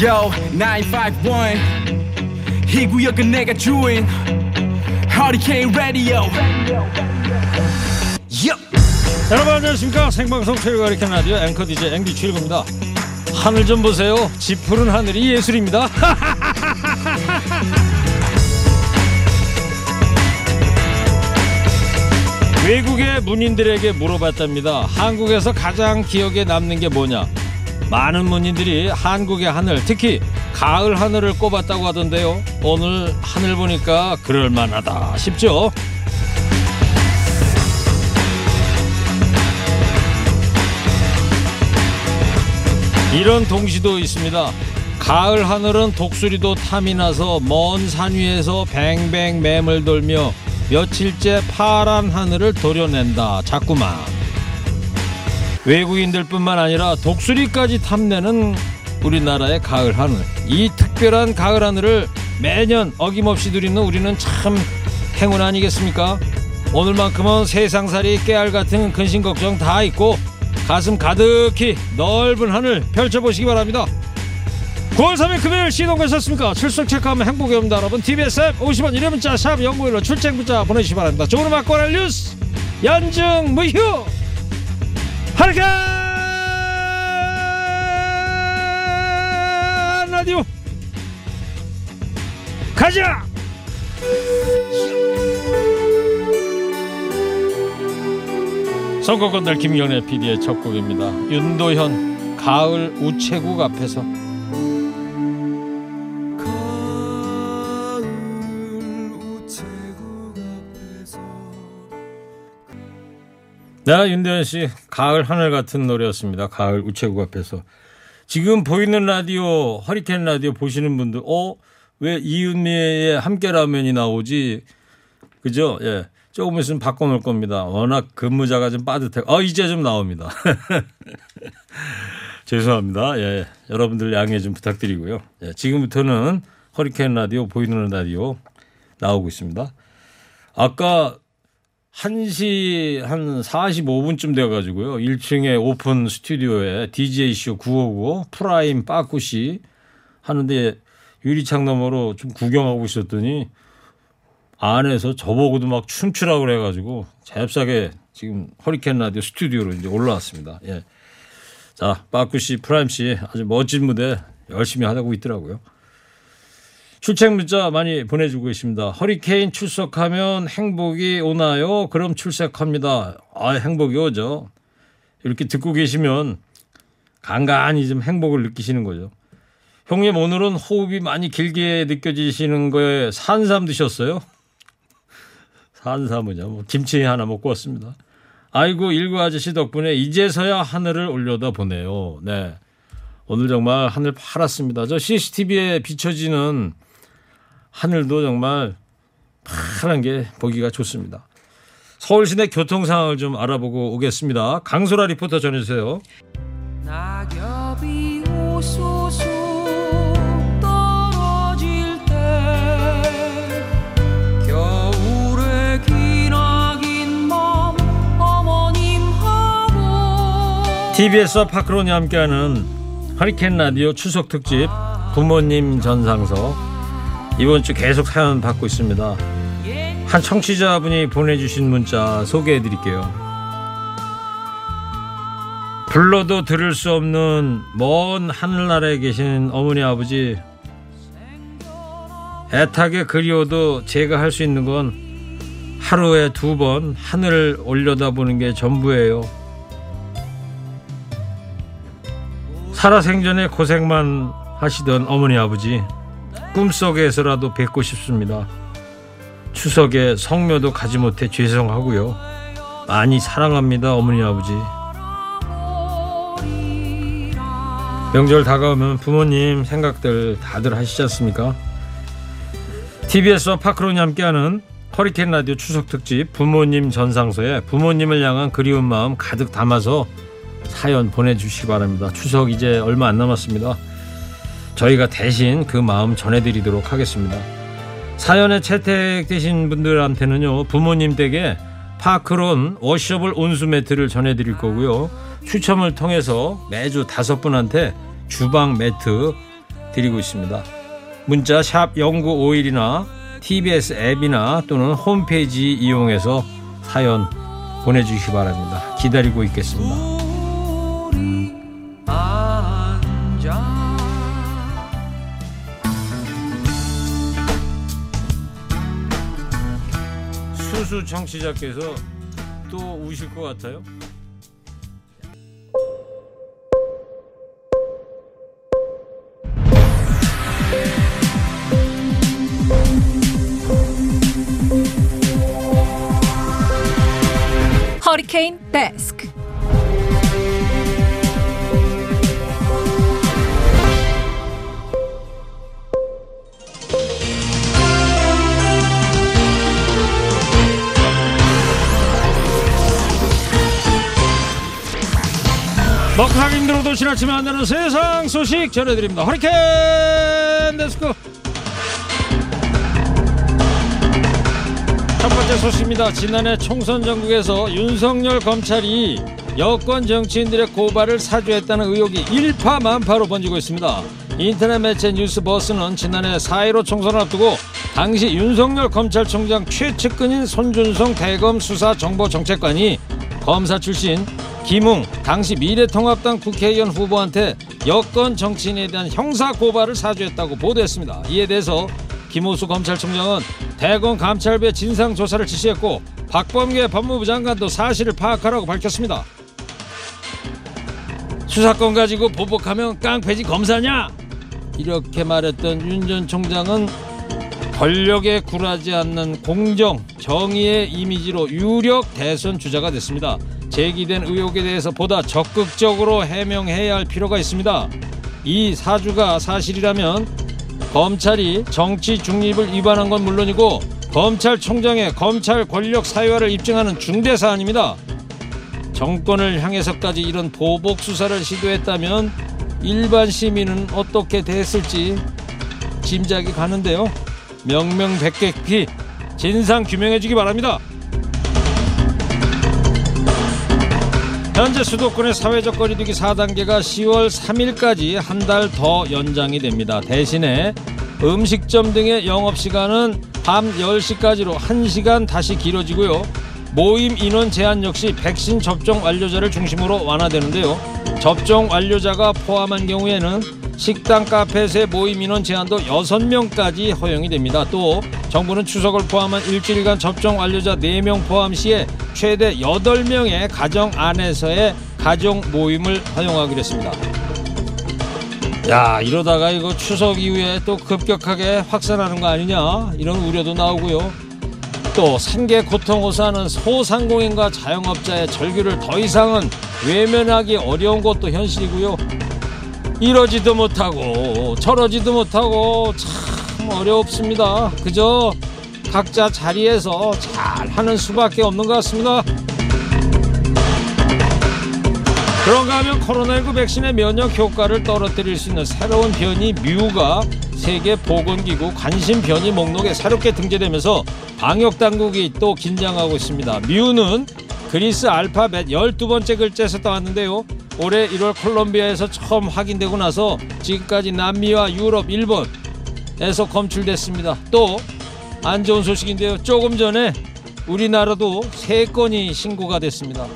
Yo 951 이 구역은 내가 주인 Hurricane Radio. Yup. 여러분 안녕하십니까? 생방송 최일과 이렇게 라디오 앵커 DJ 앵디 최일구입니다. 하늘 좀 보세요. 짙푸른 하늘이 예술입니다. 외국의 문인들에게 물어봤답니다. 한국에서 가장 기억에 남는 게 뭐냐 많은 문인들이 한국의 하늘 특히 가을 하늘을 꼽았다고 하던데요 오늘 하늘 보니까 그럴만하다 싶죠 이런 동시도 있습니다. 가을 하늘은 독수리도 탐이 나서 먼 산 위에서 뱅뱅 맴을 돌며 며칠째 파란 하늘을 도려낸다. 자꾸만. 외국인들뿐만 아니라 독수리까지 탐내는 우리나라의 가을 하늘. 이 특별한 가을 하늘을 매년 어김없이 누리는 우리는 참 행운 아니겠습니까? 오늘만큼은 세상살이 깨알 같은 근심 걱정 다 있고 가슴 가득히 넓은 하늘 펼쳐보시기 바랍니다 9월 3일 금요일 시동 가셨습니까? 출석 체크하면 행복이 옵니다 여러분 TBS 앱 50원 1회 문자 샵 연구일로 출첵 문자 보내주시기 바랍니다 좋은 음악 관할 뉴스 연중 무휴 하르간 라디오. 가자! 선거권 날 김연애 PD의 첫 곡입니다. 윤도현 가을 우체국 앞에서 네, 윤도현 씨 가을 하늘 같은 노래였습니다. 가을 우체국 앞에서 지금 보이는 라디오 허리케인 라디오 보시는 분들 어 왜 이은미의 함께 라면이 나오지 그죠? 예. 조금 있으면 바꿔놓을 겁니다. 워낙 근무자가 좀 빠듯해. 어, 이제 좀 나옵니다. 죄송합니다. 예. 여러분들 양해 좀 부탁드리고요. 예. 지금부터는 허리케인 라디오, 보이는 라디오 나오고 있습니다. 아까 1시 한 45분쯤 돼가지고요. 1층에 오픈 스튜디오에 DJ쇼 955 프라임 빠꾸 씨 하는데 유리창 너머로 좀 구경하고 있었더니 안에서 저보고도 막 춤추라고 그래 가지고 잽싸게 지금 허리케인 라디오 스튜디오로 이제 올라왔습니다. 예. 자, 빠꾸 씨, 프라임 씨 아주 멋진 무대 열심히 하고 있더라고요. 출첵 문자 많이 보내주고 계십니다. 허리케인 출석하면 행복이 오나요? 그럼 출석합니다. 아, 행복이 오죠. 이렇게 듣고 계시면 간간히 좀 행복을 느끼시는 거죠. 형님 오늘은 호흡이 많이 길게 느껴지시는 거에 산삼 드셨어요? 산삼은요. 뭐 김치 하나 먹고 왔습니다. 아이고 일구 아저씨 덕분에 이제서야 하늘을 올려다 보네요. 네. 오늘 정말 하늘 파랗습니다. 저 CCTV에 비춰지는 하늘도 정말 파란 게 보기가 좋습니다. 서울 시내 교통 상황을 좀 알아보고 오겠습니다. 강소라 리포터 전해주세요. 낙엽이 어머님하고 TBS와 파크론이 함께하는 허리케인 라디오 추석 특집 부모님 전상서 이번 주 계속 사연 받고 있습니다. 한 청취자분이 보내주신 문자 소개해 드릴게요. 불러도 들을 수 없는 먼 하늘나라에 계신 어머니 아버지 애타게 그리워도 제가 할 수 있는 건 하루에 두 번 하늘을 올려다보는 게 전부예요. 살아생전에 고생만 하시던 어머니 아버지 꿈속에서라도 뵙고 싶습니다. 추석에 성묘도 가지 못해 죄송하고요. 많이 사랑합니다 어머니 아버지. 명절 다가오면 부모님 생각들 다들 하시지 않습니까? TBS와 파크론이 함께하는 허리케인 라디오 추석 특집 부모님 전상서에 부모님을 향한 그리운 마음 가득 담아서 사연 보내주시기 바랍니다. 추석 이제 얼마 안 남았습니다. 저희가 대신 그 마음 전해드리도록 하겠습니다. 사연에 채택되신 분들한테는요 부모님 댁에 파크론 워셔블 온수 매트를 전해드릴 거고요 추첨을 통해서 매주 다섯 분한테 주방 매트 드리고 있습니다. 문자 샵 0951이나 TBS 앱이나 또는 홈페이지 이용해서 사연 보내주시기 바랍니다. 기다리고 있겠습니다. 수수 청취자께서 또 우실 것 같아요. 허리케인 데스크. 먹하기 힘들어도 지나치면 안 되는 세상 소식 전해드립니다. 허리케인 데스크. 첫 번째 소식입니다. 지난해 총선 전국에서 윤석열 검찰이 여권 정치인들의 고발을 사주했다는 의혹이 일파만파로 번지고 있습니다. 인터넷 매체 뉴스버스는 지난해 4.15 총선을 앞두고 당시 윤석열 검찰총장 최측근인 손준성 대검 수사정보정책관이 검사 출신 김웅 당시 미래통합당 국회의원 후보한테 여권 정치인에 대한 형사 고발을 사주했다고 보도했습니다. 이에 대해서 김호수 검찰총장은 대검 감찰부의 진상 조사를 지시했고 박범계 법무부 장관도 사실을 파악하라고 밝혔습니다. 수사권 가지고 보복하면 깡패지 검사냐? 이렇게 말했던 윤 전 총장은 권력에 굴하지 않는 공정, 정의의 이미지로 유력 대선 주자가 됐습니다. 제기된 의혹에 대해서 보다 적극적으로 해명해야 할 필요가 있습니다. 이 사주가 사실이라면 검찰이 정치 중립을 위반한 건 물론이고 검찰총장의 검찰 권력 사유화를 입증하는 중대 사안입니다. 정권을 향해서까지 이런 보복 수사를 시도했다면 일반 시민은 어떻게 됐을지 짐작이 가는데요. 명명백백히 진상 규명해 주기 바랍니다. 현재 수도권의 사회적 거리두기 4단계가 10월 3일까지 한 달 더 연장이 됩니다. 대신에 음식점 등의 영업시간은 밤 10시까지로 1시간 다시 길어지고요. 모임 인원 제한 역시 백신 접종 완료자를 중심으로 완화되는데요. 접종 완료자가 포함한 경우에는 식당 카페에서의 모임 인원 제한도 6명까지 허용이 됩니다. 또 정부는 추석을 포함한 일주일간 접종 완료자 4명 포함 시에 최대 8명의 가정 안에서의 가족 모임을 허용하기로 했습니다. 야 이러다가 이거 추석 이후에 또 급격하게 확산하는 거 아니냐 이런 우려도 나오고요. 또 생계 고통 호소하는 소상공인과 자영업자의 절규를 더 이상은 외면하기 어려운 것도 현실이고요. 이러지도 못하고 저러지도 못하고 참 어렵습니다. 그저 각자 자리에서 잘 하는 수밖에 없는 것 같습니다. 그런가 하면 코로나19 백신의 면역 효과를 떨어뜨릴 수 있는 새로운 변이 뮤가 세계 보건기구 관심 변이 목록에 새롭게 등재되면서 방역 당국이 또 긴장하고 있습니다. 뮤는 그리스 알파벳 12번째 글자에서 따왔는데요. 올해 1월 콜롬비아에서 처음 확인되고 나서 지금까지 남미와 유럽, 일본에서 검출됐습니다. 또 안 좋은 소식인데요. 조금 전에 우리나라도 세 건이 신고가 됐습니다.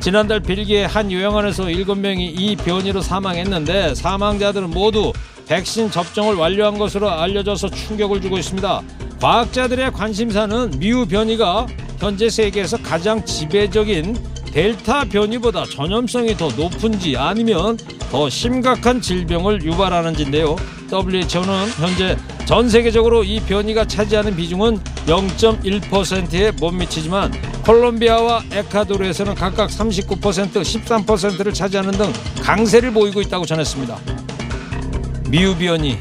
지난달 벨기에 한 요양원에서 7명이 이 변이로 사망했는데 사망자들은 모두 백신 접종을 완료한 것으로 알려져서 충격을 주고 있습니다. 과학자들의 관심사는 미우 변이가 현재 세계에서 가장 지배적인 델타 변이보다 전염성이 더 높은지 아니면 더 심각한 질병을 유발하는지인데요. WHO는 현재 전 세계적으로 이 변이가 차지하는 비중은 0.1%에 못 미치지만 콜롬비아와 에콰도르에서는 각각 39%, 13%를 차지하는 등 강세를 보이고 있다고 전했습니다. 미우 변이,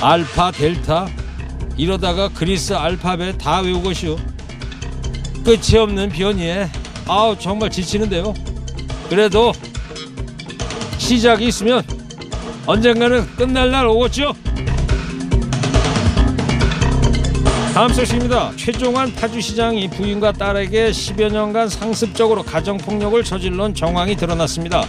알파, 델타 이러다가 그리스 알파벳 다 외우고시오. 끝이 없는 변이에 아우 정말 지치는데요. 그래도 시작이 있으면 언젠가는 끝날 날 오겠죠. 다음 소식입니다. 최종환 파주시장이 부인과 딸에게 10여 년간 상습적으로 가정폭력을 저질른 정황이 드러났습니다.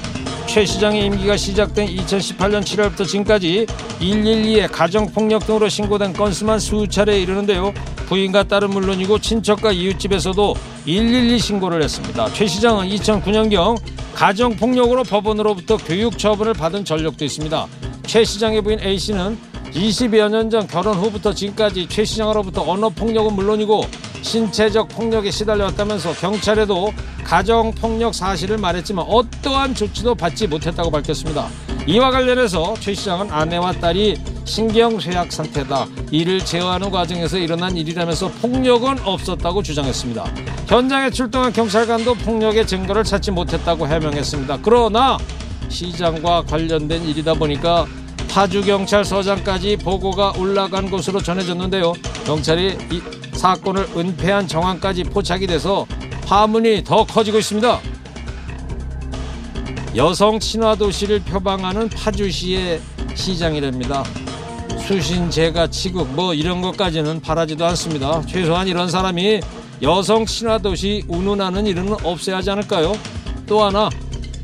최 시장의 임기가 시작된 2018년 7월부터 지금까지 112에 가정폭력 등으로 신고된 건수만 수차례에 이르는데요. 부인과 딸은 물론이고 친척과 이웃집에서도 112 신고를 했습니다. 최 시장은 2009년경 가정폭력으로 법원으로부터 교육 처분을 받은 전력도 있습니다. 최 시장의 부인 A 씨는 20여 년 전 결혼 후부터 지금까지 최 시장으로부터 언어 폭력은 물론이고 신체적 폭력에 시달려왔다면서 경찰에도 가정 폭력 사실을 말했지만 어떠한 조치도 받지 못했다고 밝혔습니다. 이와 관련해서 최 시장은 아내와 딸이 신경쇠약 상태다. 이를 제어하는 과정에서 일어난 일이라면서 폭력은 없었다고 주장했습니다. 현장에 출동한 경찰관도 폭력의 증거를 찾지 못했다고 해명했습니다. 그러나 시장과 관련된 일이다 보니까 파주경찰서장까지 보고가 올라간 것으로 전해졌는데요. 경찰이 이 사건을 은폐한 정황까지 포착이 돼서 파문이 더 커지고 있습니다. 여성 친화 도시를 표방하는 파주시의 시장이랍니다. 수신제가 치국 뭐 이런 것까지는 바라지도 않습니다. 최소한 이런 사람이 여성 친화 도시 운운하는 일은 없어야 하지 않을까요? 또 하나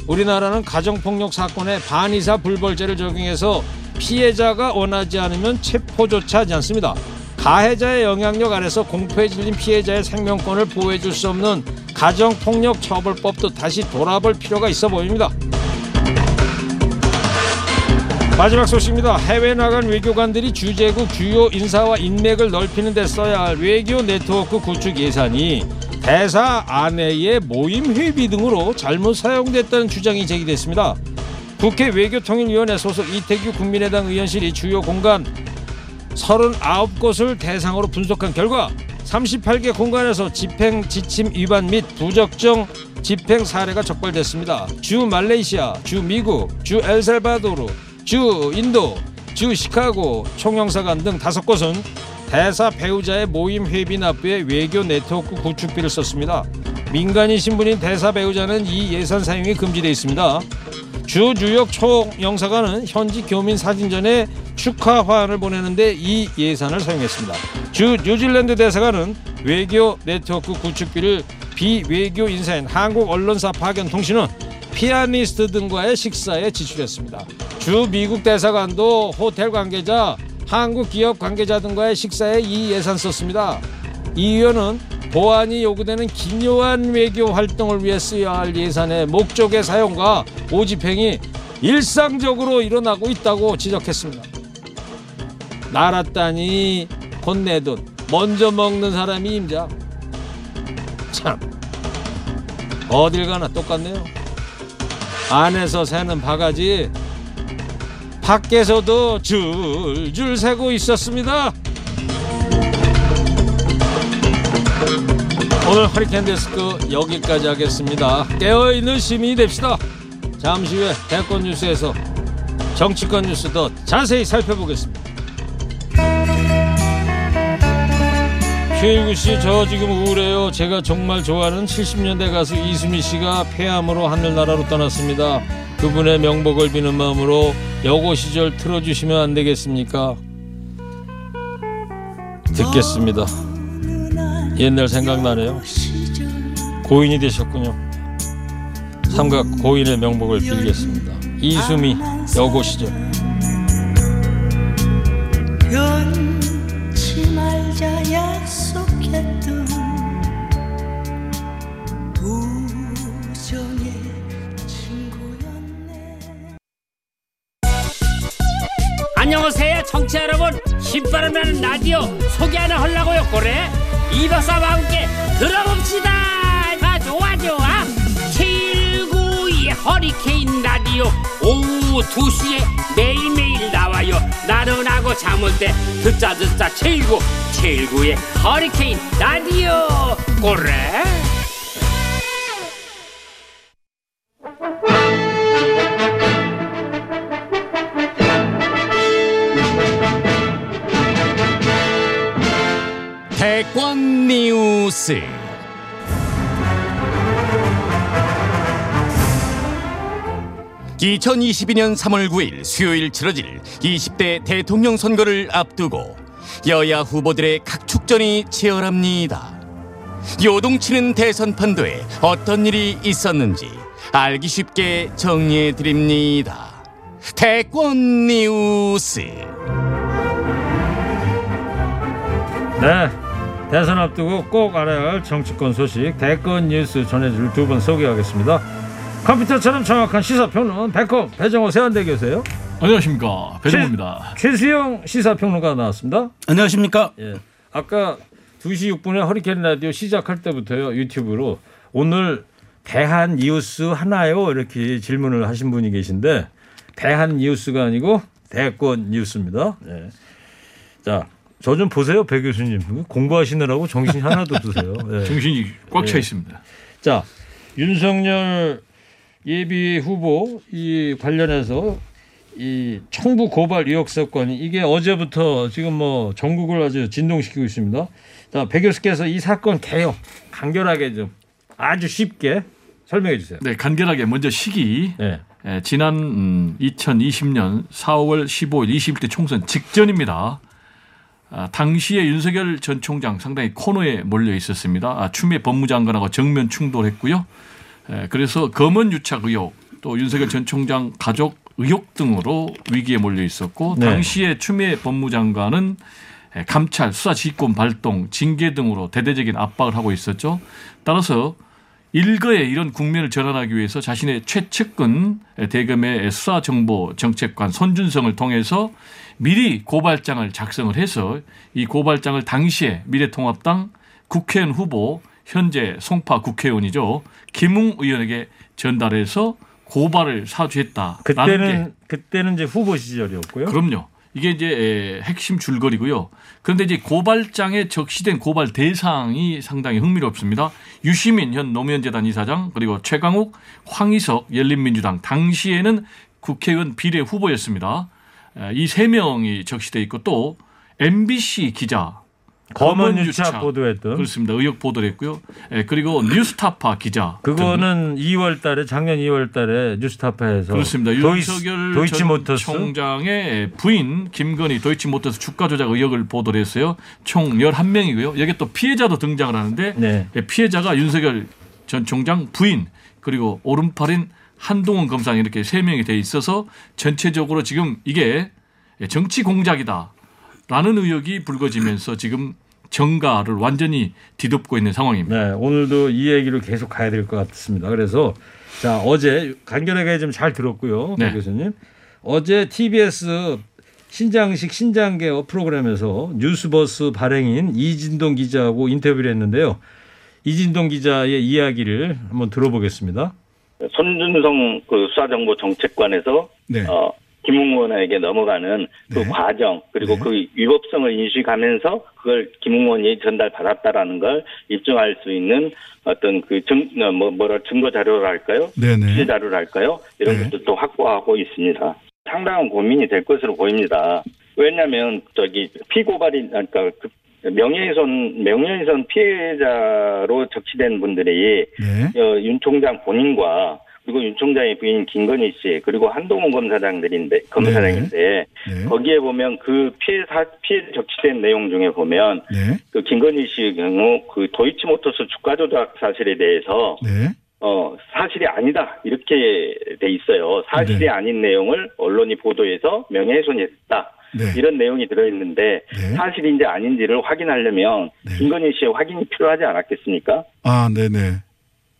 우리나라는 가정폭력 사건에 반의사 불벌죄를 적용해서 피해자가 원하지 않으면 체포조차 하지 않습니다. 가해자의 영향력 아래서 공포에 질린 피해자의 생명권을 보호해 줄 수 없는 가정폭력 처벌법도 다시 돌아볼 필요가 있어 보입니다. 마지막 소식입니다. 해외 나간 외교관들이 주재국 주요 인사와 인맥을 넓히는 데 써야 할 외교 네트워크 구축 예산이 대사 아내의 모임 회비 등으로 잘못 사용됐다는 주장이 제기됐습니다. 국회 외교통일위원회 소속 이태규 국민의당 의원실이 주요 공간 39곳을 대상으로 분석한 결과 38개 공간에서 집행 지침 위반 및 부적정 집행 사례가 적발됐습니다. 주 말레이시아, 주 미국, 주 엘살바도르, 주 인도, 주 시카고 총영사관 등 다섯 곳은 대사 배우자의 모임 회비 납부에 외교 네트워크 구축비를 썼습니다. 민간인 신분인 대사 배우자는 이 예산 사용이 금지되어 있습니다. 주 뉴욕 총영사관은 현지 교민 사진전에 축하 화환을 보내는데 이 예산을 사용했습니다. 주 뉴질랜드 대사관은 외교 네트워크 구축비를 비외교 인사인 한국 언론사 파견 통신원 피아니스트 등과의 식사에 지출했습니다. 주 미국 대사관도 호텔 관계자, 한국 기업 관계자 등과의 식사에 이 예산 썼습니다. 이 의원은 보안이 요구되는 기묘한 외교 활동을 위해 쓰여야 할 예산의 목적의 사용과 오집행이 일상적으로 일어나고 있다고 지적했습니다. 날았다니 혼내돈 먼저 먹는 사람이 임자. 참 어딜 가나 똑같네요. 안에서 새는 바가지 밖에서도 줄줄 새고 있었습니다. 오늘 허리케인 데스크 여기까지 하겠습니다. 깨어있는 시민이 됩시다. 잠시 후에 대권 뉴스에서 정치권 뉴스 더 자세히 살펴보겠습니다. 최일구 씨, 저 지금 우울해요. 제가 정말 좋아하는 70년대 가수 이수미 씨가 폐암으로 하늘나라로 떠났습니다. 그분의 명복을 비는 마음으로 여고 시절 틀어주시면 안 되겠습니까? 듣겠습니다. 옛날 생각나네요. 고인이 되셨군요. 삼각 고인의 명복을 빌겠습니다. 이수미 여고 시절. 말자 약속했던 우정의 친구였네. 안녕하세요 청취자 여러분. 신바람 나는 라디오 소개 하나 하려고요 그래. 이박사와 함께 들어봅시다. 아 좋아 좋아. 792 허리케인 라디오 오후 2시에 매일매일 나와요. 나른하고 잠올 때 듣자 듣자 79 79의 허리케인 라디오. 그래 대권 뉴스. (2022년 3월 9일) 수요일 치러질 (20대) 대통령 선거를 앞두고 여야 후보들의 각축전이 치열합니다. 요동치는 대선 판도에 어떤 일이 있었는지 알기 쉽게 정리해 드립니다. 대권 뉴스. 네. 대선 앞두고 꼭 알아야 할 정치권 소식 대권 뉴스 전해줄 두 분 소개하겠습니다. 컴퓨터처럼 정확한 시사평론 백컴 배정호 세한대 교수요. 안녕하십니까 배정호입니다. 최 수영 시사평론가 나왔습니다. 안녕하십니까? 예. 아까 2시 6분에 허리케인 라디오 시작할 때부터요 유튜브로 오늘 대한 뉴스 하나요 이렇게 질문을 하신 분이 계신데 대한 뉴스가 아니고 대권 뉴스입니다. 예. 자, 저 좀 보세요, 배 교수님. 공부하시느라고 정신 하나도 없으세요. 예. 정신이 꽉차 예. 있습니다. 자, 윤석열 예비 후보 이 관련해서 이 청부 고발 의혹 사건이 이게 어제부터 지금 뭐 전국을 아주 진동시키고 있습니다. 자, 배 교수께서 이 사건 개요 간결하게 좀 아주 쉽게 설명해 주세요. 네 간결하게 먼저 시기 네. 예, 지난 음, 2020년 4월 15일 20대 총선 직전입니다. 아, 당시에 윤석열 전 총장 상당히 코너에 몰려 있었습니다. 아, 추미애 법무장관하고 정면 충돌했고요. 예, 그래서 검언 유착 의혹 또 윤석열 전 총장 가족 의혹 등으로 위기에 몰려 있었고 네. 당시에 추미애 법무장관은 예, 감찰, 수사 지휘권 발동, 징계 등으로 대대적인 압박을 하고 있었죠. 따라서 일거에 이런 국면을 전환하기 위해서 자신의 최측근 대검의 수사 정보 정책관 손준성을 통해서 미리 고발장을 작성을 해서 이 고발장을 당시에 미래통합당 국회의원 후보 현재 송파 국회의원이죠 김웅 의원에게 전달해서 고발을 사주했다라는 게 그때는 그때는 이제 후보 시절이었고요. 그럼요. 이게 이제 에, 핵심 줄거리고요. 그런데 이제 고발장에 적시된 고발 대상이 상당히 흥미롭습니다. 유시민 현 노무현 재단 이사장 그리고 최강욱, 황희석 열린민주당 당시에는 국회의원 비례 후보였습니다. 에, 이세 명이 적시돼 있고 또 MBC 기자 검언 유착 보도했던 그렇습니다. 의혹 보도를 했고요. 에, 그리고 뉴스타파 기자 그거는 2월 달에 작년 2월 달에 뉴스타파에서 그렇습니다. 윤석열 도이치 전 모터스 총장의 부인 김건희 도이치모터스 주가 조작 의혹을 보도를 했어요. 총 11명이고요. 여기 또 피해자도 등장을 하는데 네. 피해자가 윤석열 전 총장 부인 그리고 오른팔인 한동훈 검사 이렇게 세 명이 돼 있어서 전체적으로 지금 이게 정치 공작이다 라는 의혹이 불거지면서 지금 정가를 완전히 뒤덮고 있는 상황입니다. 네, 오늘도 이 얘기를 계속 가야 될 것 같습니다. 그래서 자 어제 간결하게 좀 잘 들었고요, 박 네. 교수님. 어제 TBS 신장식 신장개업 프로그램에서 뉴스버스 발행인 이진동 기자하고 인터뷰를 했는데요. 이진동 기자의 이야기를 한번 들어보겠습니다. 손준성 그 수사정보 정책관에서 네. 어, 김웅 의원에게 넘어가는 그 네. 과정 그리고 네. 그 위법성을 인식하면서 그걸 김웅 의원이 전달받았다라는 걸 입증할 수 있는 어떤 그 증 뭐 뭐라 증거 자료랄까요? 네네. 취재 자료랄까요? 이런 네. 것들도 확보하고 있습니다. 상당한 고민이 될 것으로 보입니다. 왜냐하면 저기 피고발인 그러니까 그 명예훼손 명예훼손 피해자로 적시된 분들이 네. 어, 윤 총장 본인과 그리고 윤 총장의 부인 김건희 씨 그리고 한동훈 검사장들인데 검사장인데 네. 거기에 보면 그 피해 사 피해 적시된 내용 중에 보면 네. 그 김건희 씨의 경우 그 도이치모터스 주가 조작 사실에 대해서 네. 어 사실이 아니다 이렇게 돼 있어요 사실이 네. 아닌 내용을 언론이 보도해서 명예훼손했다 네. 이런 내용이 들어있는데 네. 사실인지 아닌지를 확인하려면 네. 김건희 씨의 확인이 필요하지 않았겠습니까? 아, 네네.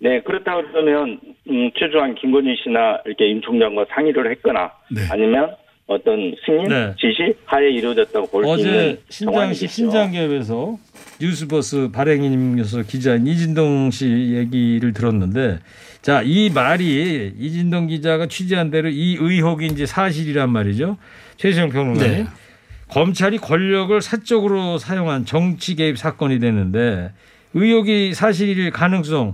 네, 그렇다고 그러면 음, 최주환 김건희 씨나 이렇게 윤 총장과 상의를 했거나 네. 아니면 어떤 승인, 네. 지시 하에 이루어졌다고 볼 수 있는 어제 신장식 정황이겠죠. 신장개업에서 뉴스버스 발행인이면서 기자인 이진동 씨 얘기를 들었는데 자 이 말이 이진동 기자가 취재한 대로 이 의혹이 이제 사실이란 말이죠 최수영 평론가님 네. 검찰이 권력을 사적으로 사용한 정치 개입 사건이 되는데 의혹이 사실일 가능성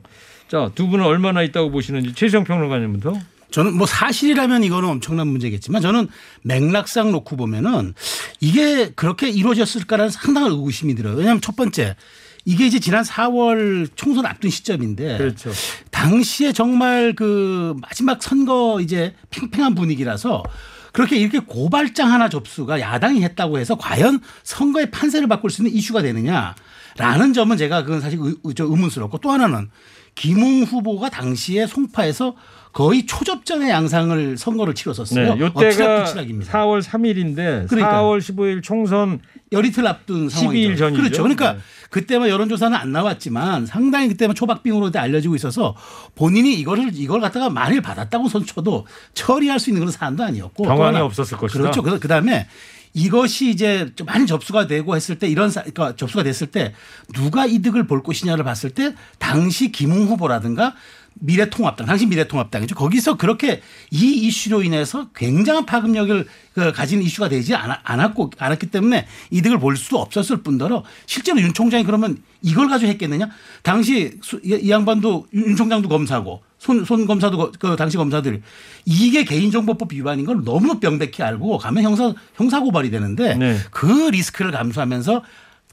자 두 분은 얼마나 있다고 보시는지 최수영 평론가님부터 저는 뭐 사실이라면 이거는 엄청난 문제겠지만 저는 맥락상 놓고 보면은 이게 그렇게 이루어졌을까라는 상당한 의구심이 들어요. 왜냐하면 첫 번째 이게 이제 지난 4월 총선 앞둔 시점인데 그렇죠 당시에 정말 그 마지막 선거 이제 팽팽한 분위기라서 그렇게 이렇게 고발장 하나 접수가 야당이 했다고 해서 과연 선거의 판세를 바꿀 수 있는 이슈가 되느냐라는 점은 제가 그건 사실 의, 의문스럽고 또 하나는 김웅 후보가 당시에 송파에서 거의 초접전의 양상을 선거를 치렀었어요. 네, 엎치락 요때가 부치락입니다. 4월 3일인데 그러니까요. 4월 15일 총선 열이틀 앞둔 12일 상황이죠. 전이죠. 그렇죠. 그러니까 네. 그때만 여론조사는 안 나왔지만 상당히 그때만 초박빙으로 알려지고 있어서 본인이 이거를 이걸 갖다가 만일 받았다고 손 쳐도 처리할 수 있는 그런 사안도 아니었고 또 경황이 없었을 것이다. 그렇죠. 그- 그다음에 이것이 이제 좀 많이 접수가 되고 했을 때 이런 사, 그러니까 접수가 됐을 때 누가 이득을 볼 것이냐를 봤을 때 당시 김웅 후보라든가 미래통합당, 당시 미래통합당이죠. 거기서 그렇게 이 이슈로 인해서 굉장한 파급력을 그 가진 이슈가 되지 않았고 않았기 때문에 이득을 볼 수도 없었을 뿐더러 실제로 윤 총장이 그러면 이걸 가지고 했겠느냐? 당시 수- 이, 이 양반도 윤윤 총장도 검사고 손, 손 검사도 거- 그 당시 검사들이 이게 개인정보법 위반인 걸 너무 명백히 알고 가면 형사 형사 고발이 되는데 네. 그 리스크를 감수하면서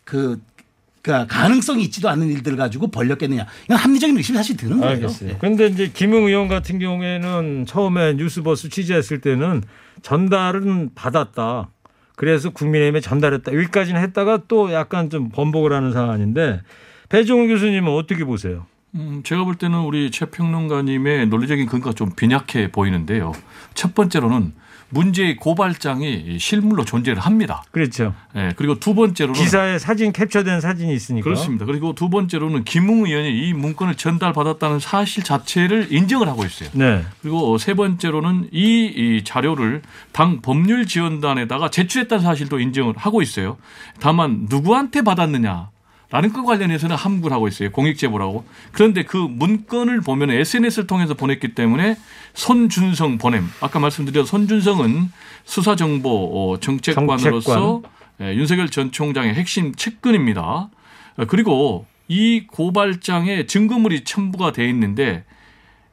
그 그러니까 가능성이 있지도 않은 일들을 가지고 벌렸겠느냐. 이건 합리적인 의심이 사실 드는 거예요. 알겠어요. 네. 그런데 이제 김웅 의원 같은 경우에는 처음에 뉴스버스 취재했을 때는 전달은 받았다. 그래서 국민의힘에 전달했다. 여기까지는 했다가 또 약간 좀 번복을 하는 상황인데 배종훈 교수님은 어떻게 보세요? 음, 제가 볼 때는 우리 최 평론가님의 논리적인 근거가 좀 빈약해 보이는데요. 첫 번째로는 문제의 고발장이 실물로 존재를 합니다. 그렇죠. 예, 그리고 두 번째로는 기사에 사진 캡처된 사진이 있으니까. 그렇습니다. 그리고 두 번째로는 김웅 의원이 이 문건을 전달받았다는 사실 자체를 인정을 하고 있어요. 네. 그리고 세 번째로는 이, 이 자료를 당 법률 지원단에다가 제출했다는 사실도 인정을 하고 있어요. 다만 누구한테 받았느냐. 라는 것 관련해서는 함구를 하고 있어요. 공익 제보라고. 그런데 그 문건을 보면 SNS를 통해서 보냈기 때문에 손준성 보냄. 아까 말씀드린 손준성은 수사정보 어, 정책관으로서 정책관. 예, 윤석열 전 총장의 핵심 측근입니다. 어, 그리고 이 고발장에 증거물이 첨부가 돼 있는데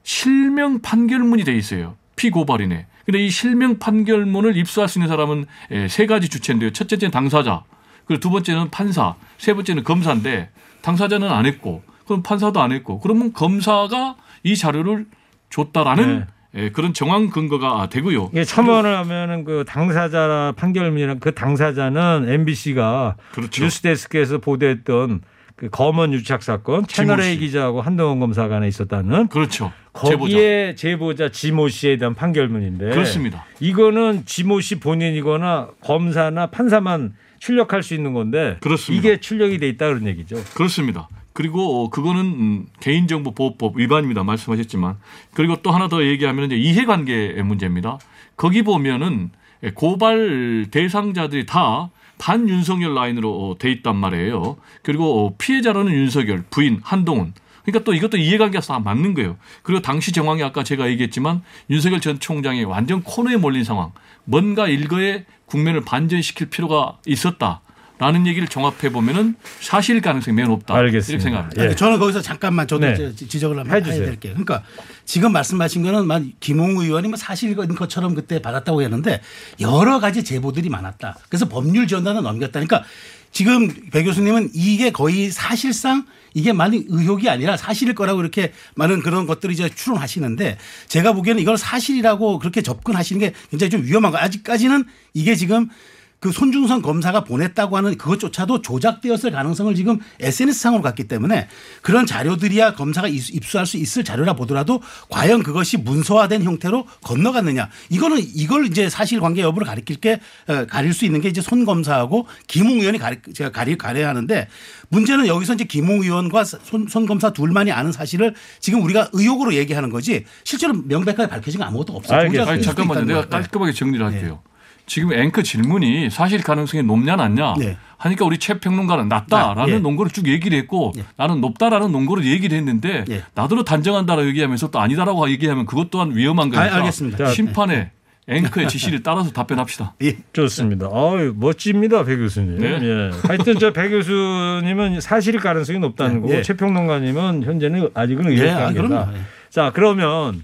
실명 판결문이 돼 있어요. 피고발인에. 근데 이 실명 판결문을 입수할 수 있는 사람은 예, 세 가지 주체인데요. 첫째는 당사자, 그리고 두 번째는 판사, 세 번째는 검사인데 당사자는 안 했고, 그럼 판사도 안 했고, 그러면 검사가 이 자료를 줬다라는 예, 그런 정황 근거가 되고요. 이게 첨언을 하면은 그 당사자 판결문이랑 그 당사자는 MBC가 그렇죠. 뉴스데스크에서 보도했던 그 검언 유착 사건 채널 A. 기자하고 한동훈 검사 간에 있었다는 그렇죠. 제보자. 거기에 제보자 지모 씨에 대한 판결문인데 그렇습니다. 이거는 지모 씨 본인이거나 검사나 판사만 출력할 수 있는 건데 그렇습니다. 이게 출력이 돼 있다 그런 얘기죠. 그렇습니다. 그리고 어, 그거는 음, 개인정보 보호법 위반입니다. 말씀하셨지만 그리고 또 하나 더 얘기하면 이제 이해관계의 문제입니다. 거기 보면은 고발 대상자들이 다 반윤석열 라인으로 어, 돼 있단 말이에요. 그리고 어, 피해자로는 윤석열, 부인 한동훈. 그러니까 또 이것도 이해관계가 다 맞는 거예요. 그리고 당시 정황이 아까 제가 얘기했지만 윤석열 전 총장이 완전 코너에 몰린 상황. 뭔가 일거에 국면을 반전시킬 필요가 있었다. 라는 얘기를 종합해 보면은 사실 가능성이 매우 높다. 알겠습니다. 이렇게 생각합니다. 예. 저는 거기서 잠깐만 저도 네. 지적을 한번 해주세요. 해야 될게요. 그러니까 지금 말씀하신 거는 만 김홍 의원이 뭐 사실인 것처럼 그때 받았다고 했는데 여러 가지 제보들이 많았다. 그래서 법률 지원단을 넘겼다. 그러니까 지금 배 교수님은 이게 거의 사실상 이게 많이 의혹이 아니라 사실일 거라고 이렇게 많은 그런 것들을 이제 추론하시는데 제가 보기에는 이걸 사실이라고 그렇게 접근하시는 게 굉장히 좀 위험한 거. 아직까지는 이게 지금 그 손중성 검사가 보냈다고 하는 그것조차도 조작되었을 가능성을 지금 SNS상으로 갔기 때문에 그런 자료들이야 검사가 입수- 입수할 수 있을 자료라 보더라도 과연 그것이 문서화된 형태로 건너갔느냐 이거는 이걸 이제 사실관계 여부를 가리킬 게 어, 가릴 수 있는 게 이제 손 검사하고 김웅 의원이 가리 제가 가리 가려야 하는데 문제는 여기서 이제 김웅 의원과 손, 손 검사 둘만이 아는 사실을 지금 우리가 의혹으로 얘기하는 거지 실제로 명백하게 밝혀진 거 아무것도 없어요. 수도 잠깐만요. 내가. 네. 깔끔하게 정리를 할게요. 지금 앵커 질문이 사실 가능성이 높냐 낮냐 네. 하니까 우리 최 평론가는 낮다라는 아, 예. 논거를 쭉 얘기를 했고 예. 나는 높다라는 논거를 얘기를 했는데 예. 나더러 단정한다라고 얘기하면서 또 아니다라고 얘기하면 그것 또한 위험한 거니까 아, 알겠습니다. 자, 심판에 앵커의 지시를 따라서 답변합시다. 예. 좋습니다. 어유 멋집니다, 배 교수님. 네. 예. 하여튼 저 배 교수님은 사실일 가능성이 높다는 네, 거고 예. 최 평론가님은 현재는 아직은 의혹 예, 아. 예. 자 그러면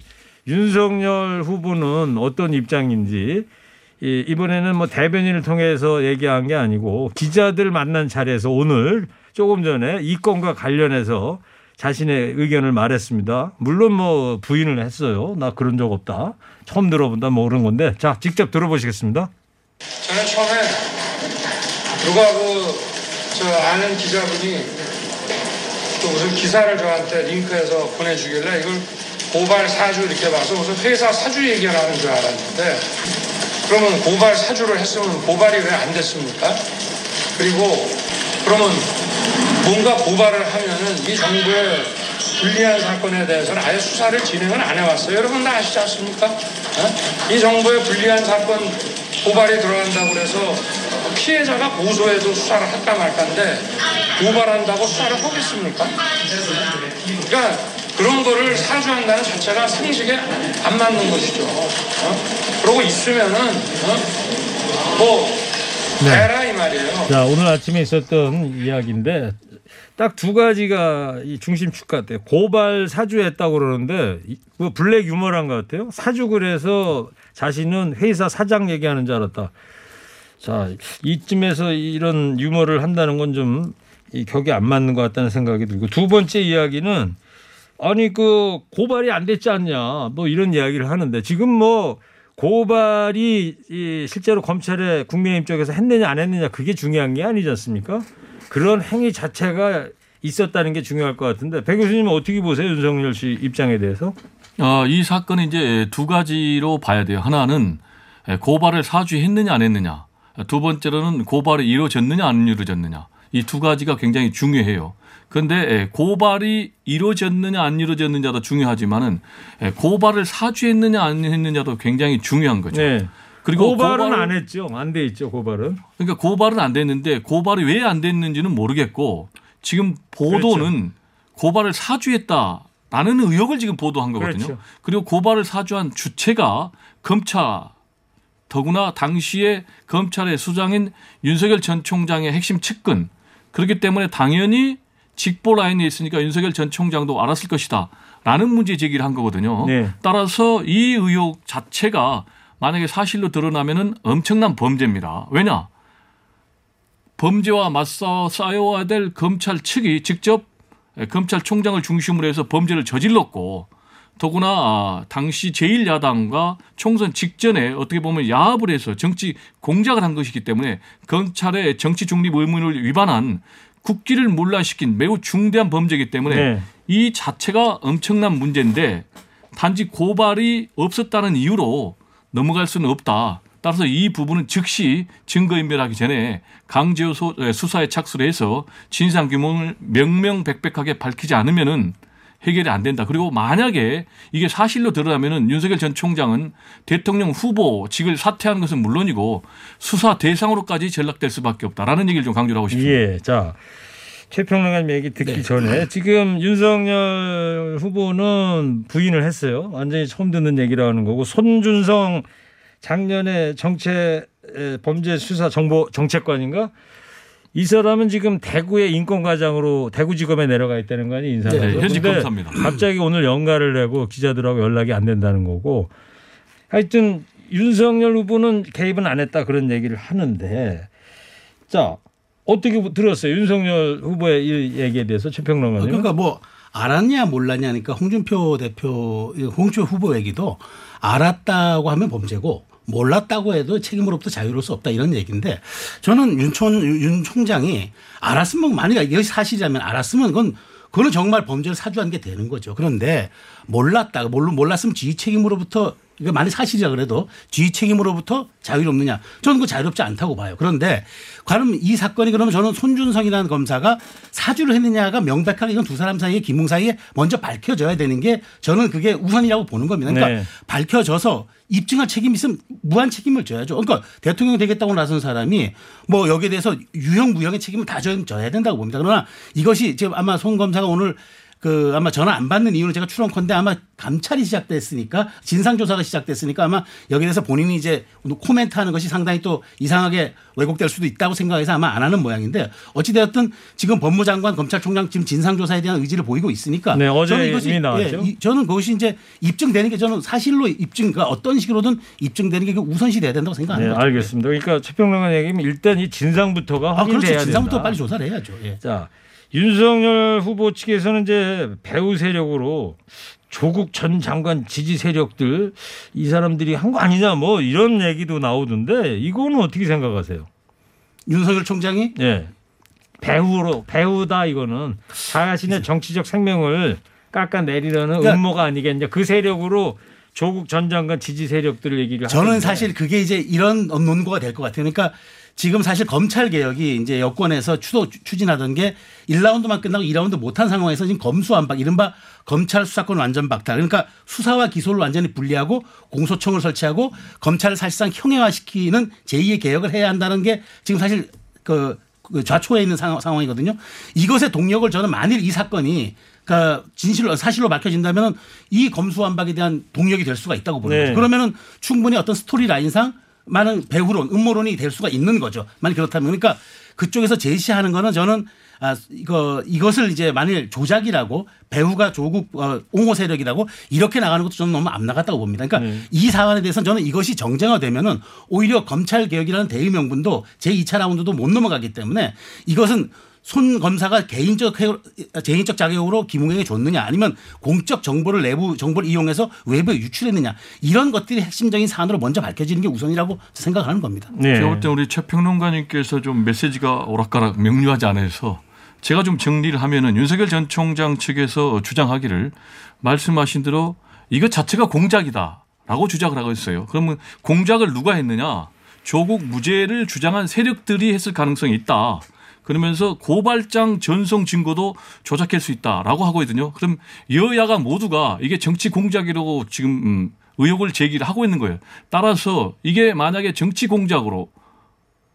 윤석열 후보는 어떤 입장인지 이- 이번에는 뭐 대변인을 통해서 얘기한 게 아니고 기자들 만난 자리에서 오늘 조금 전에 이 건과 관련해서 자신의 의견을 말했습니다. 물론 뭐 부인을 했어요. 나 그런 적 없다. 처음 들어본다 뭐 그런 건데 자 직접 들어보시겠습니다. 저는 처음에 누가 그 저 아는 기자분이 또 무슨 기사를 저한테 링크해서 보내주길래 이걸 고발 사주 이렇게 봐서 무슨 회사 사주 얘기를 하는 줄 알았는데 그러면 고발 사주를 했으면 고발이 왜 안 됐습니까? 그리고 그러면 뭔가 고발을 하면은 이 정부의 불리한 사건에 대해서는 아예 수사를 진행을 안 해왔어요. 여러분 다 아시지 않습니까? 어? 이 정부의 불리한 사건 고발이 들어간다고 그래서 피해자가 고소해도 수사를 할까 말까인데 고발한다고 수사를 하겠습니까? 그러니까 그런 거를 사주한다는 자체가 상식에 안 맞는 것이죠. 어? 그러고 있으면은 어? 뭐 해라 이 말이에요. 자, 오늘 아침에 있었던 이야기인데 딱 두 가지가 이 중심 축 같아요. 고발 사주했다고 그러는데 이- 그 블랙 유머란 것 같아요. 사주 그래서 자신은 회사 사장 얘기하는 줄 알았다. 자, 이쯤에서 이런 유머를 한다는 건좀 격이 안 맞는 것 같다는 생각이 들고 두 번째 이야기는 아니 그 고발이 안 됐지 않냐 뭐 이런 이야기를 하는데 지금 뭐 고발이 이 실제로 검찰에 국민의힘 쪽에서 했느냐 안 했느냐 그게 중요한 게 아니지 않습니까? 그런 행위 자체가 있었다는 게 중요할 것 같은데 배 교수님은 어떻게 보세요 윤석열 씨 입장에 대해서? 어, 이 사건은 이제 두 가지로 봐야 돼요. 하나는 고발을 사주했느냐 안 했느냐. 두 번째로는 고발이 이루어졌느냐 안 이루어졌느냐. 이 두 가지가 굉장히 중요해요. 그런데 고발이 이루어졌느냐 안 이루어졌느냐도 중요하지만은 고발을 사주했느냐 안 했느냐도 굉장히 중요한 거죠. 네. 그리고 고발은 고발을- 안 했죠. 안 돼 있죠. 고발은. 그러니까 고발은 안 됐는데 고발이 왜 안 됐는지는 모르겠고 지금 보도는 그렇죠. 고발을 사주했다 라는 의혹을 지금 보도한 거거든요. 그렇죠. 그리고 고발을 사주한 주체가 검찰 더구나 당시에 검찰의 수장인 윤석열 전 총장의 핵심 측근 그렇기 때문에 당연히 직보 라인에 있으니까 윤석열 전 총장도 알았을 것이다. 라는 문제 제기를 한 거거든요. 네. 따라서 이 의혹 자체가 만약에 사실로 드러나면은 엄청난 범죄입니다. 왜냐? 범죄와 맞서 싸워야 될 검찰 측이 직접 검찰총장을 중심으로 해서 범죄를 저질렀고 더구나 아, 당시 제1야당과 총선 직전에 어떻게 보면 야합을 해서 정치 공작을 한 것이기 때문에 검찰의 정치 중립 의무를 위반한 국기를 문란시킨 매우 중대한 범죄이기 때문에 네. 이 자체가 엄청난 문제인데 단지 고발이 없었다는 이유로 넘어갈 수는 없다. 따라서 이 부분은 즉시 증거인멸하기 전에 강제호 소- 에, 수사에 착수를 해서 진상 규모를 명명백백하게 밝히지 않으면은 해결이 안 된다. 그리고 만약에 이게 사실로 드러나면은 윤석열 전 총장은 대통령 후보직을 사퇴하는 것은 물론이고 수사 대상으로까지 전락될 수밖에 없다라는 얘기를 좀 강조를 하고 싶습니다. 예. 자. 최평론가님 얘기 듣기 전에 지금 윤석열 후보는 부인을 했어요. 완전히 처음 듣는 얘기라는 거고 손준성 작년에 정체 에, 범죄 수사 정보 정책관인가 이 사람은 지금 대구의 인권과장으로 대구지검에 내려가 있다는 거 아니에요 인사가. 네, 현직 검사입니다. 갑자기 오늘 연가를 내고 기자들하고 연락이 안 된다는 거고 하여튼 윤석열 후보는 개입은 안 했다 그런 얘기를 하는데 자 어떻게 들었어요 윤석열 후보의 이 얘기에 대해서 최평론가님? 그러니까 뭐 알았냐 몰랐냐니까 홍준표 대표 홍준표 후보 얘기도 알았다고 하면 범죄고 몰랐다고 해도 책임으로부터 자유로울 수 없다 이런 얘기인데 저는 윤촌 윤 총장이 알았으면 만약에 이것이 사실이라면 알았으면 그건 그거는 정말 범죄를 사주한 게 되는 거죠. 그런데 몰랐다 물론 몰랐으면 지휘 책임으로부터 이거 만약 사실이라 그래도 지휘 책임으로부터 자유롭느냐 저는 그 자유롭지 않다고 봐요. 그런데 그럼 이 사건이 그러면 저는 손준성이라는 검사가 사주를 했느냐가 명백하게 이건 두 사람 사이에 기문 사이에 먼저 밝혀져야 되는 게 저는 그게 우선이라고 보는 겁니다. 그러니까 네. 밝혀져서 입증할 책임이 있으면 무한 책임을 져야죠. 그러니까 대통령 되겠다고 나선 사람이 뭐 여기에 대해서 유형 무형의 책임을 다 져- 져야 된다고 봅니다. 그러나 이것이 지금 아마 손 검사가 오늘 그 아마 전화 안 받는 이유는 제가 추론컨대 아마 감찰이 시작됐으니까 진상조사가 시작됐으니까 아마 여기에 대해서 본인이 이제 코멘트 하는 것이 상당히 또 이상하게 왜곡될 수도 있다고 생각해서 아마 안 하는 모양인데 어찌되었든 지금 법무장관 검찰총장 지금 진상조사에 대한 의지를 보이고 있으니까 네, 어제 저는 이것이 나왔죠. 이- 저는 그것이 이제 입증되는 게 저는 사실로 입증, 그러니까 어떤 식으로든 입증되는 게그 우선시 돼야 된다고 네, 생각하는 거죠. 알겠습니다. 그러니까 최평론가 얘기면 일단 이 진상부터가 아, 확인돼야 그렇죠. 진상부터. 빨리 조사를 해야죠. 예. 자, 윤석열 후보 측에서는 이제 배후 세력으로 조국 전 장관 지지 세력들 이 사람들이 한 거 아니냐 뭐 이런 얘기도 나오던데 이거는 어떻게 생각하세요? 윤석열 총장이 예. 배후로 배후다 이거는 자신의 정치적 생명을 깎아내리려는 그러니까- 음모가 아니겠냐. 그 세력으로 조국 전 장관 지지 세력들을 얘기를 저는 하던데. 사실 그게 이제 이런 논거가 될 것 같아요. 그러니까 지금 사실 검찰 개혁이 이제 여권에서 추도 추진하던 게 1라운드만 끝나고 2라운드 못한 상황에서 지금 검수완박 이른바 검찰 수사권 완전 박탈. 그러니까 수사와 기소를 완전히 분리하고 공소청을 설치하고 검찰을 사실상 형해화시키는 제2의 개혁을 해야 한다는 게 지금 사실 그, 그 좌초에 있는 상황, 상황 이거든요. 이것의 동력을 저는 만일 이 사건이 그러니까 진실로 사실로 밝혀진다면 이 검수완박에 대한 동력이 될 수가 있다고 보는 네. 거죠. 그러면은 충분히 어떤 스토리 라인상 많은 배후론, 음모론이 될 수가 있는 거죠. 만약 그렇다면 그러니까 그쪽에서 제시하는 거는 저는 아 이거 이것을 이제 만일 조작이라고 배후가 조국 어, 옹호 세력이라고 이렇게 나가는 것도 저는 너무 안 나갔다고 봅니다. 그러니까 네. 이 사안에 대해서 는 저는 이것이 정쟁화되면은 오히려 검찰 개혁이라는 대의 명분도 제 2차 라운드도 못 넘어가기 때문에 이것은 손 검사가 개인적 해- 개인적 자격으로 김웅에게 줬느냐 아니면 공적 정보를 내부 정보를 이용해서 외부에 유출했느냐 이런 것들이 핵심적인 사안으로 먼저 밝혀지는 게 우선이라고 생각하는 겁니다. 네. 제가 볼 때 우리 최 평론가님께서 좀 메시지가 오락가락 명료하지 않아서 제가 좀 정리를 하면은 윤석열 전 총장 측에서 주장하기를 말씀하신 대로 이것 자체가 공작이다라고 주장을 하고 있어요. 그러면 공작을 누가 했느냐? 조국 무죄를 주장한 세력들이 했을 가능성이 있다. 그러면서 고발장 전송 증거도 조작할 수 있다라고 하거든요. 그럼 여야가 모두가 이게 정치 공작이라고 지금 음, 의혹을 제기를 하고 있는 거예요. 따라서 이게 만약에 정치 공작으로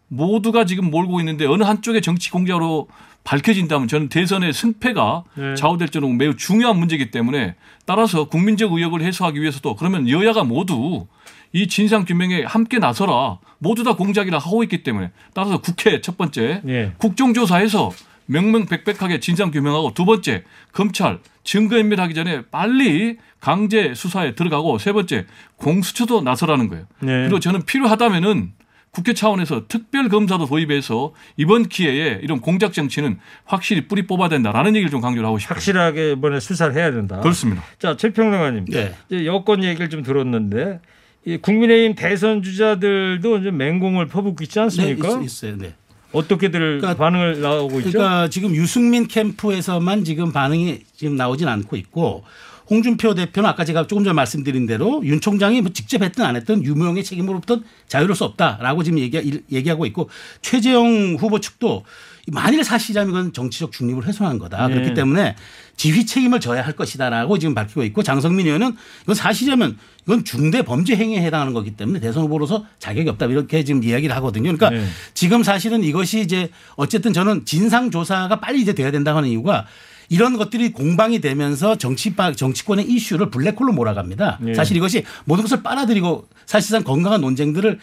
모두가 지금 몰고 있는데 어느 한쪽의 정치 공작으로 밝혀진다면 저는 대선의 승패가 네. 좌우될 정도로 매우 중요한 문제이기 때문에 따라서 국민적 의혹을 해소하기 위해서도 그러면 여야가 모두 이 진상 규명에 함께 나서라 모두 다 공작이라 하고 있기 때문에 따라서 국회 첫 번째 예. 국정조사에서 명명백백하게 진상 규명하고 두 번째 검찰 증거인멸하기 전에 빨리 강제 수사에 들어가고 세 번째 공수처도 나서라는 거예요. 네. 그리고 저는 필요하다면은 국회 차원에서 특별 검사도 도입해서 이번 기회에 이런 공작 정치는 확실히 뿌리 뽑아야 된다라는 얘기를 좀 강조를 하고 싶어요. 확실하게 이번에 수사를 해야 된다. 그렇습니다. 자, 최평론가님. 네. 이제 여권 얘기를 좀 들었는데 이 국민의힘 대선 주자들도 이제 맹공을 퍼붓고 있지 네, 않습니까? 있, 있어요. 네. 어떻게들 그러니까- 반응을 나오고 있죠? 그러니까 지금 유승민 캠프에서만 지금 반응이 지금 나오진 않고 있고 홍준표 대표는 아까 제가 조금 전에 말씀드린 대로 윤 총장이 뭐 직접 했든 안 했든 유명의 책임으로부터 자유로울 수 없다라고 지금 얘기, 얘기하고 있고 최재형 후보 측도 만일 사실이라면 이건 정치적 중립을 훼손한 거다. 네. 그렇기 때문에 지휘 책임을 져야 할 것이다라고 지금 밝히고 있고 장성민 의원은 이건 사실이라면 이건 중대 범죄 행위에 해당하는 거기 때문에 대선 후보로서 자격이 없다 이렇게 지금 이야기를 하거든요. 그러니까 네. 지금 사실은 이것이 이제 어쨌든 저는 진상 조사가 빨리 이제 돼야 된다고 하는 이유가 이런 것들이 공방이 되면서 정치 정치권의 이슈를 블랙홀로 몰아갑니다. 네. 사실 이것이 모든 것을 빨아들이고 사실상 건강한 논쟁들을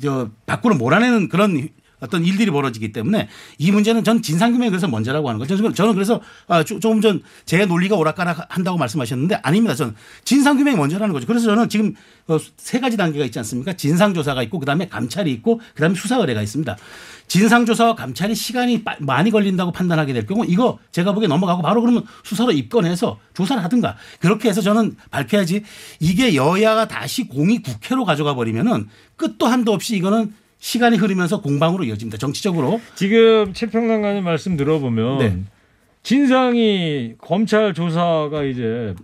저 밖으로 몰아내는 그런 어떤 일들이 벌어지기 때문에 이 문제는 전 진상규명이 그래서 먼저라고 하는 거죠. 저는- 그래서 아, 조- 조금 전 제 논리가 오락가락 한다고 말씀하셨는데 아닙니다. 저는 진상규명이 먼저라는 거죠. 그래서 저는 지금 어, 세 가지 단계가 있지 않습니까? 진상조사가 있고 그다음에 감찰이 있고 그다음에 수사 의뢰가 있습니다. 진상조사와 감찰이 시간이 빠- 많이 걸린다고 판단하게 될 경우 이거 제가 보기에 넘어가고 바로 그러면 수사로 입건해서 조사를 하든가 그렇게 해서 저는 밝혀야지 이게 여야가 다시 공이 국회로 가져가 버리면은 끝도 한도 없이 이거는 시간이 흐르면서 공방으로 이어집니다. 정치적으로. 지금 최평론가님 말씀 들어보면 네. 진상이 검찰 조사가 이제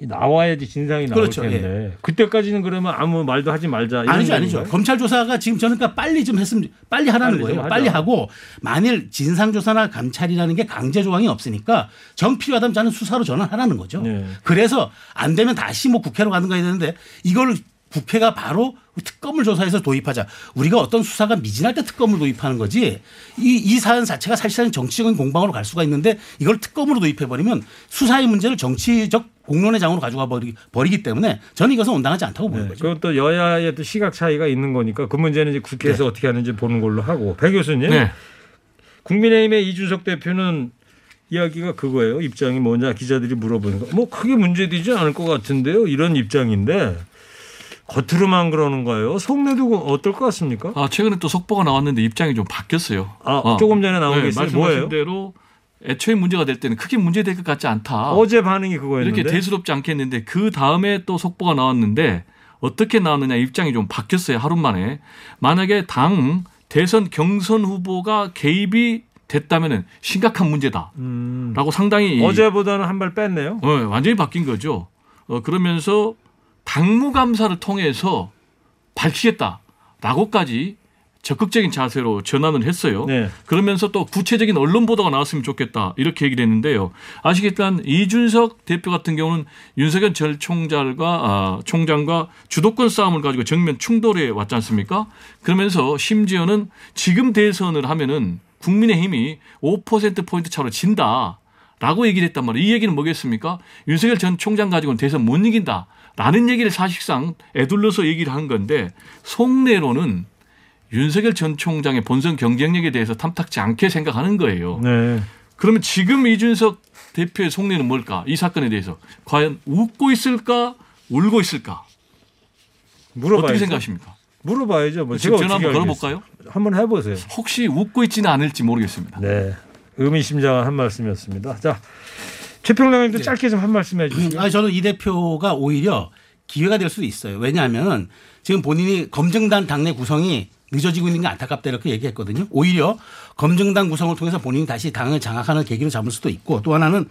나와야지 진상이 나올 그렇죠. 텐데 그때까지는 그러면 아무 말도 하지 말자. 아니죠, 아니죠. 건가요? 검찰 조사가 지금 저는 그러니까 빨리 좀 했으면 빨리 하라는 빨리 좀 거예요. 빨리 하고 만일 진상 조사나 감찰이라는 게 강제 조항이 없으니까 정 필요하다면 저는 수사로 전환하라는 거죠. 네. 그래서 안 되면 다시 뭐 국회로 가는 가 되는데 이걸 국회가 바로 특검을 조사해서 도입하자. 우리가 어떤 수사가 미진할 때 특검을 도입하는 거지. 이, 이 사안 자체가 사실상 정치적인 공방으로 갈 수가 있는데 이걸 특검으로 도입해버리면 수사의 문제를 정치적 공론의 장으로 가져가 버리, 버리기 때문에 저는 이것은 온당하지 않다고 보는 네, 거죠. 그것도 여야의 또 시각 차이가 있는 거니까 그 문제는 이제 국회에서 네. 어떻게 하는지 보는 걸로 하고 배 교수님 네. 국민의힘의 이준석 대표는 이야기가 그거예요. 입장이 뭐냐 기자들이 물어보는 거. 뭐 크게 문제되지 않을 것 같은데요. 이런 입장인데 겉으로만 그러는 거예요. 속내도 어떨 것 같습니까? 아, 최근에 또 속보가 나왔는데 입장이 좀 바뀌었어요. 아, 어. 조금 전에 나온 게 네, 있어요. 말씀하신 뭐예요? 대로 애초에 문제가 될 때는 크게 문제될 것 같지 않다. 어제 반응이 그거였는데. 이렇게 대수롭지 않겠는데 그 다음에 또 속보가 나왔는데 어떻게 나왔느냐 입장이 좀 바뀌었어요 하루 만에 만약에 당 대선 경선 후보가 개입이 됐다면은 심각한 문제다라고 상당히 음. 어제보다는 한 발 뺐네요. 어, 완전히 바뀐 거죠. 어, 그러면서 당무감사를 통해서 밝히겠다라고까지 적극적인 자세로 전환을 했어요. 네. 그러면서 또 구체적인 언론 보도가 나왔으면 좋겠다 이렇게 얘기를 했는데요. 아시겠지만 이준석 대표 같은 경우는 윤석열 전 총장과 아, 총장과 주도권 싸움을 가지고 정면 충돌해 왔지 않습니까? 그러면서 심지어는 지금 대선을 하면은 국민의힘이 5% 포인트 차로 진다. 라고 얘기를 했단 말이에요. 이 얘기는 뭐겠습니까? 윤석열 전 총장 가지고는 대선 못 이긴다. 라는 얘기를 사실상 애둘러서 얘기를 한 건데 속내로는 윤석열 전 총장의 본선 경쟁력에 대해서 탐탁지 않게 생각하는 거예요. 네. 그러면 지금 이준석 대표의 속내는 뭘까? 이 사건에 대해서 과연 웃고 있을까? 울고 있을까? 물어봐야죠. 어떻게 생각하십니까? 물어봐야죠. 뭐 지금 제가 전화 한번? 걸어볼까요? 한번 해보세요. 혹시 웃고 있지는 않을지 모르겠습니다. 네. 의미심장한 한 말씀이었습니다. 자, 최평장님도 짧게 좀 한 말씀 해주시죠. 아니 저는 이 대표가 오히려 기회가 될 수도 있어요. 왜냐하면 지금 본인이 검증단 당내 구성이 늦어지고 있는 게 안타깝다 이렇게 얘기했거든요. 오히려 검증단 구성을 통해서 본인이 다시 당을 장악하는 계기로 잡을 수도 있고 또 하나는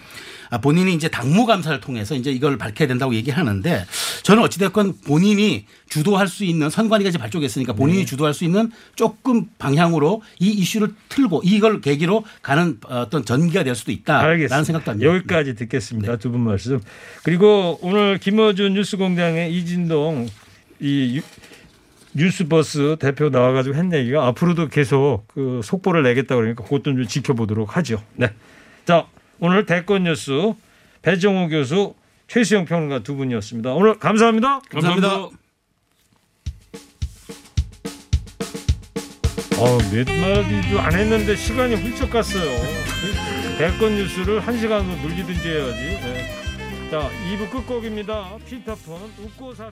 아, 본인이 이제 당무 감사를 통해서 이제 이걸 밝혀야 된다고 얘기하는데 저는 어찌됐건 본인이 주도할 수 있는 선관위가 이제 발족했으니까 본인이 네. 주도할 수 있는 조금 방향으로 이 이슈를 틀고 이걸 계기로 가는 어떤 전기가 될 수도 있다라는 알겠습니다. 생각도 합니다. 여기까지 듣겠습니다. 두분 말씀. 그리고 오늘 김어준 뉴스공장의 이진동 이 유- 뉴스버스 대표 나와가지고 한 얘기가 앞으로도 계속 그 속보를 내겠다 그러니까 그것 좀 지켜보도록 하죠. 네. 자 오늘 대권 뉴스 배정호 교수 최수영 평론가 두 분이었습니다. 오늘 감사합니다. 감사합니다. 어, 몇 마디도 안 했는데 시간이 훌쩍 갔어요. 대권 뉴스를 한 시간으로 늘리든지 해야지. 네. 자, 2부 끝곡입니다. 피터폰 웃고 삽시다.